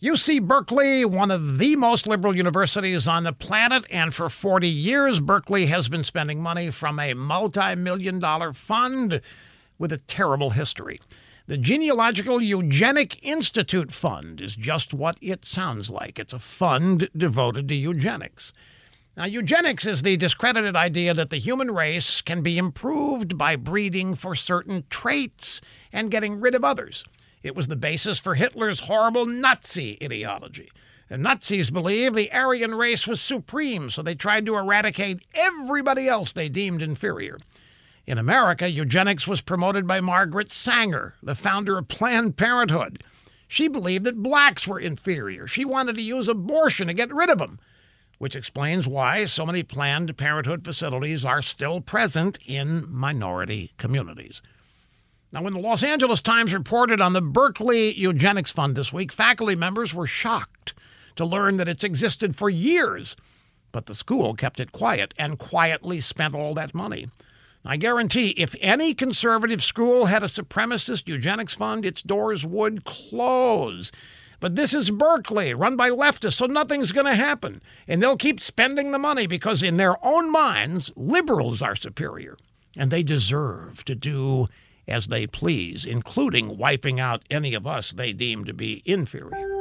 UC Berkeley, one of the most liberal universities on the planet, and for 40 years, Berkeley has been spending money from a multi million dollar fund with a terrible history. The Genealogical Eugenic Institute Fund is just what it sounds like. It's a fund devoted to eugenics. Now, eugenics is the discredited idea that the human race can be improved by breeding for certain traits and getting rid of others. It was the basis for Hitler's horrible Nazi ideology. The Nazis believed the Aryan race was supreme, so they tried to eradicate everybody else they deemed inferior. In America, eugenics was promoted by Margaret Sanger, the founder of Planned Parenthood. She believed that blacks were inferior. She wanted to use abortion to get rid of them, which explains why so many Planned Parenthood facilities are still present in minority communities. Now, when the Los Angeles Times reported on the Berkeley Eugenics Fund this week, faculty members were shocked to learn that it's existed for years, but the school kept it quiet and quietly spent all that money. I guarantee if any conservative school had a supremacist eugenics fund, its doors would close. But this is Berkeley, run by leftists, so nothing's going to happen. And they'll keep spending the money because, in their own minds, liberals are superior. And they deserve to do as they please, including wiping out any of us they deem to be inferior.